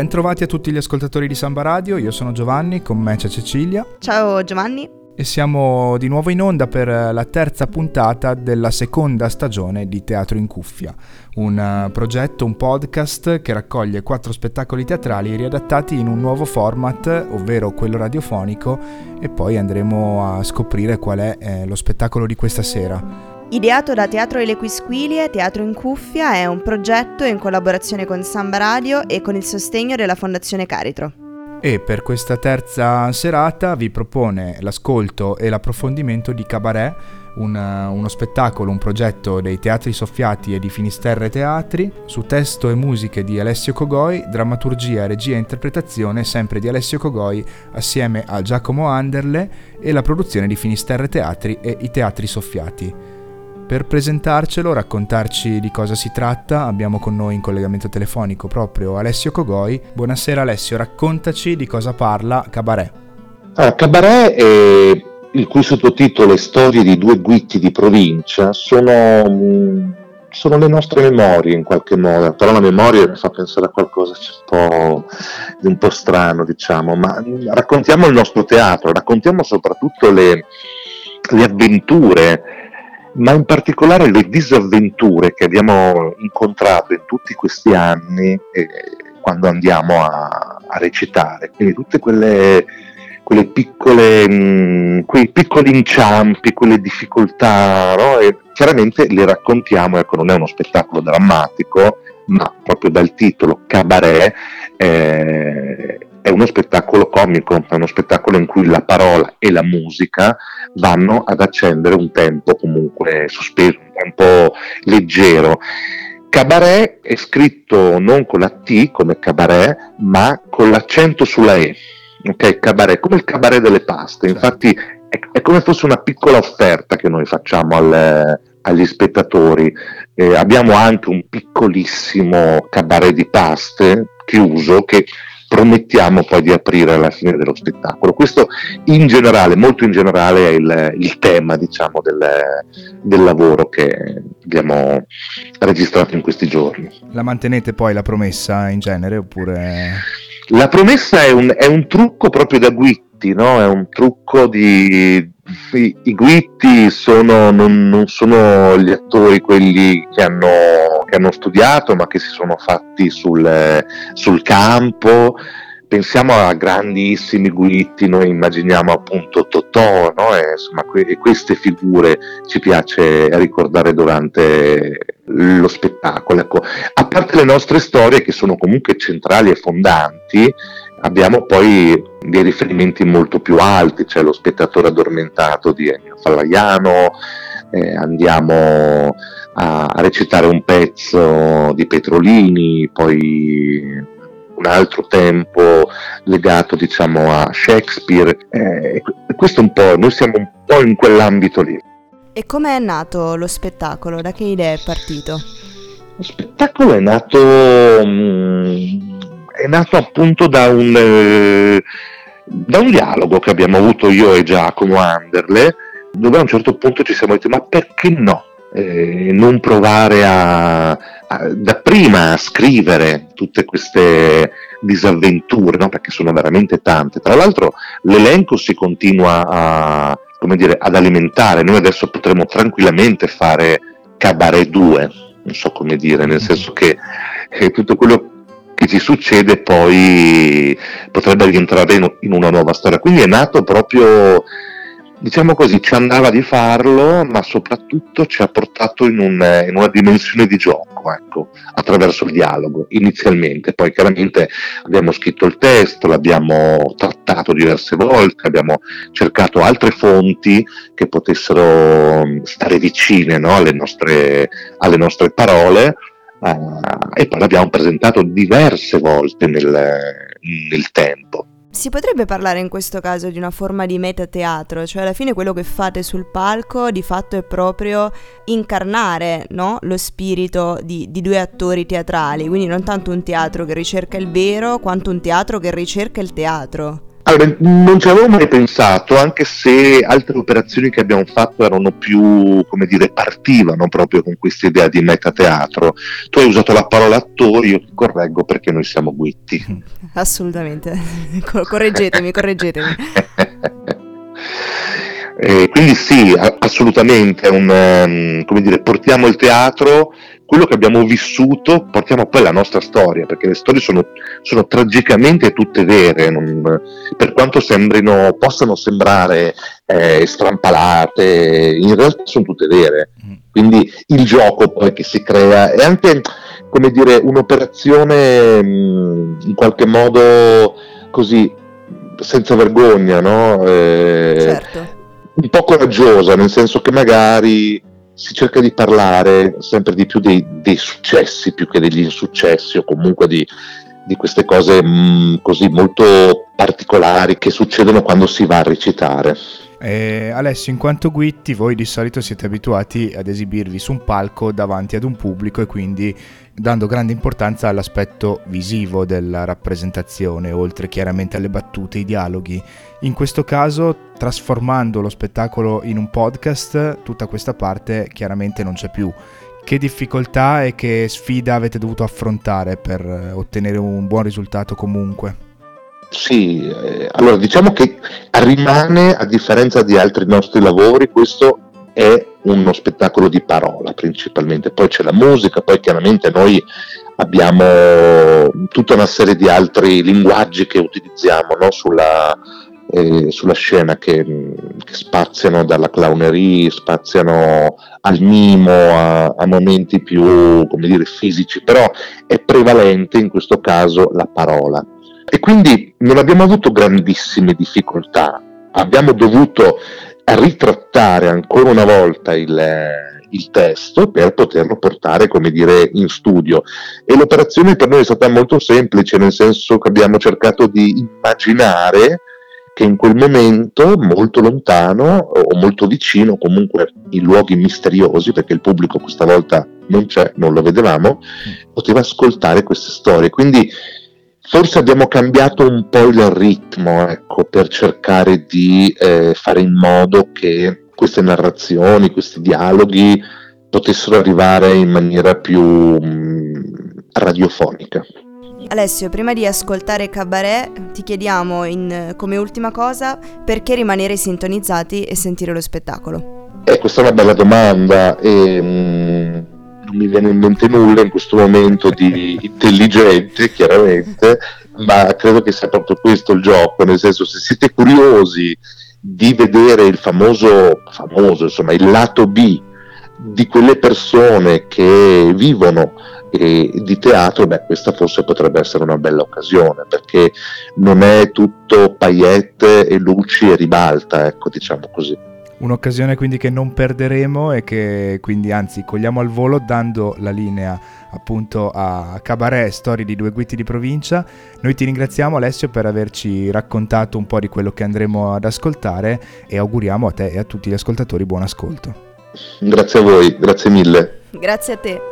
Bentrovati a tutti gli ascoltatori di Samba Radio, io sono Giovanni, con me c'è Cecilia. Ciao Giovanni. E siamo di nuovo in onda per la terza puntata della seconda stagione di Teatro in Cuffia, un eh, progetto, un podcast che raccoglie quattro spettacoli teatrali riadattati in un nuovo format, ovvero quello radiofonico, e poi andremo a scoprire qual è eh, lo spettacolo di questa sera. Ideato da Teatro e le Quisquilie, Teatro in Cuffia è un progetto in collaborazione con Samba Radio e con il sostegno della Fondazione Caritro. E per questa terza serata vi propone l'ascolto e l'approfondimento di Cabaret, un, uno spettacolo, un progetto dei Teatri Soffiati e di Finisterre Teatri, su testo e musiche di Alessio Cogoi, drammaturgia, regia e interpretazione sempre di Alessio Cogoi assieme a Giacomo Anderle e la produzione di Finisterre Teatri e i Teatri Soffiati. Per presentarcelo, raccontarci di cosa si tratta, abbiamo con noi in collegamento telefonico proprio Alessio Cogoi. Buonasera Alessio, raccontaci di cosa parla Cabaret. Allora, Cabaret, è, il cui sottotitolo è Storie di due guitti di provincia, sono, sono, le nostre memorie in qualche modo, però la memoria mi fa pensare a qualcosa di un po' strano, diciamo, ma raccontiamo il nostro teatro, raccontiamo soprattutto le, le avventure ma in particolare le disavventure che abbiamo incontrato in tutti questi anni eh, quando andiamo a, a, recitare, quindi tutte quelle, quelle piccole, mh, mm, quei piccoli inciampi, quelle difficoltà, no? e chiaramente le raccontiamo, ecco, non è uno spettacolo drammatico, ma proprio dal titolo Cabaret eh, è uno spettacolo comico, è uno spettacolo in cui la parola e la musica vanno ad accendere un tempo comunque sospeso, un tempo leggero. Cabaret è scritto non con la T come cabaret, ma con l'accento sulla E. Ok, cabaret, come il cabaret delle paste. Infatti è, è come fosse una piccola offerta che noi facciamo al, agli spettatori. Eh, abbiamo anche un piccolissimo cabaret di paste chiuso che promettiamo poi di aprire alla fine dello spettacolo. Questo in generale, molto in generale, è il, il tema diciamo, del, del, lavoro che abbiamo registrato in questi giorni. La mantenete poi la promessa in genere oppure... La promessa è un, è un trucco proprio da Guitti, no? è un trucco di... I, i Guitti sono, non, non sono gli attori quelli che hanno che hanno studiato ma che si sono fatti sul, sul campo. Pensiamo a grandissimi guitti, noi immaginiamo appunto Totò, no? e, insomma, que- queste figure ci piace ricordare durante lo spettacolo. Ecco, a parte le nostre storie che sono comunque centrali e fondanti, abbiamo poi dei riferimenti molto più alti, c'è lo spettatore addormentato di Ennio Fallaiano, eh, andiamo a, recitare un pezzo di Petrolini, poi un altro tempo legato diciamo a Shakespeare eh, questo un po', noi siamo un po' in quell'ambito lì. E come è nato lo spettacolo? Da che idea è partito? Lo spettacolo è nato, mm, è nato appunto da un, eh, da un dialogo che abbiamo avuto io e Giacomo Anderle, dove a un certo punto ci siamo detti ma perché no? eh, non provare a, a, dapprima a scrivere tutte queste disavventure, no? perché sono veramente tante. Tra l'altro l'elenco si continua a, dire, ad alimentare, noi adesso potremmo tranquillamente fare Cabaret 2, non so come dire, nel senso che eh, tutto quello ci succede poi potrebbe rientrare in, in una nuova storia. Quindi è nato proprio diciamo così, ci andava di farlo, ma soprattutto ci ha portato in, un, in una dimensione di gioco, ecco, attraverso il dialogo, inizialmente. Poi chiaramente abbiamo scritto il testo, l'abbiamo trattato diverse volte, abbiamo cercato altre fonti che potessero mm, stare vicine no, alle, nostre, alle, nostre, parole. Uh, e poi l'abbiamo presentato diverse volte nel, nel tempo. Si potrebbe parlare in questo caso di una forma di metateatro, cioè alla fine quello che fate sul palco di fatto è proprio incarnare no? lo spirito di, di, due attori teatrali, quindi non tanto un teatro che ricerca il vero quanto un teatro che ricerca il teatro. Allora, non ci avevo mai pensato, anche se altre operazioni che abbiamo fatto erano più, come dire, partivano proprio con questa idea di metateatro. Tu hai usato la parola attori, io ti correggo perché noi siamo guitti. Assolutamente, correggetemi, correggetemi. eh, quindi sì, assolutamente, un, um, come dire, portiamo il teatro quello che abbiamo vissuto, portiamo poi la nostra storia, perché le storie sono, sono tragicamente tutte vere, non, per quanto sembrino, possano sembrare eh, strampalate, in realtà sono tutte vere. Mm. Quindi il gioco poi che si crea è anche, come dire, un'operazione mm, in qualche modo così, senza vergogna, no? Eh, certo. Un po' coraggiosa, nel senso che magari si cerca di parlare sempre di più dei, dei successi più che degli insuccessi o comunque di, di queste cose mh, mm, così molto particolari che succedono quando si va a recitare. Eh, Alessio, in quanto guitti, voi di solito siete abituati ad esibirvi su un palco davanti ad un pubblico e quindi dando grande importanza all'aspetto visivo della rappresentazione, oltre chiaramente alle battute, i dialoghi. In questo caso, trasformando lo spettacolo in un podcast, tutta questa parte chiaramente non c'è più. Che difficoltà e che sfida avete dovuto affrontare per ottenere un buon risultato comunque? Sì, eh, allora diciamo che rimane, a differenza di altri nostri lavori, questo è uno spettacolo di parola principalmente, poi c'è la musica, poi chiaramente noi abbiamo tutta una serie di altri linguaggi che utilizziamo no? sulla, eh, sulla, scena che, che, spaziano dalla clownerie, spaziano al mimo, a, a momenti più come dire, fisici, però è prevalente in questo caso la parola. E quindi non abbiamo avuto grandissime difficoltà, abbiamo dovuto ritrattare ancora una volta il, il testo per poterlo portare, come dire, in studio. E l'operazione per noi è stata molto semplice, nel senso che abbiamo cercato di immaginare che in quel momento, molto lontano o molto vicino, comunque in luoghi misteriosi, perché il pubblico questa volta non c'è, non lo vedevamo, poteva ascoltare queste storie. Quindi Forse abbiamo cambiato un po' il ritmo ecco, per cercare di eh, fare in modo che queste narrazioni, questi dialoghi potessero arrivare in maniera più mh, mm, radiofonica. Alessio, prima di ascoltare Cabaret, ti chiediamo in, come ultima cosa perché rimanere sintonizzati e sentire lo spettacolo. Eh, questa è una bella domanda e mh, mm, non mi viene in mente nulla in questo momento di intelligente, chiaramente, ma credo che sia proprio questo il gioco, nel senso se siete curiosi di vedere il famoso, famoso insomma, il lato B di quelle persone che vivono eh, di teatro, beh, questa forse potrebbe essere una bella occasione, perché non è tutto paillette e luci e ribalta, ecco, diciamo così. Un'occasione quindi che non perderemo e che quindi anzi cogliamo al volo dando la linea appunto a Cabaret, storie di due guitti di provincia. Noi ti ringraziamo Alessio per averci raccontato un po' di quello che andremo ad ascoltare e auguriamo a te e a tutti gli ascoltatori buon ascolto. Grazie a voi, grazie mille. Grazie a te.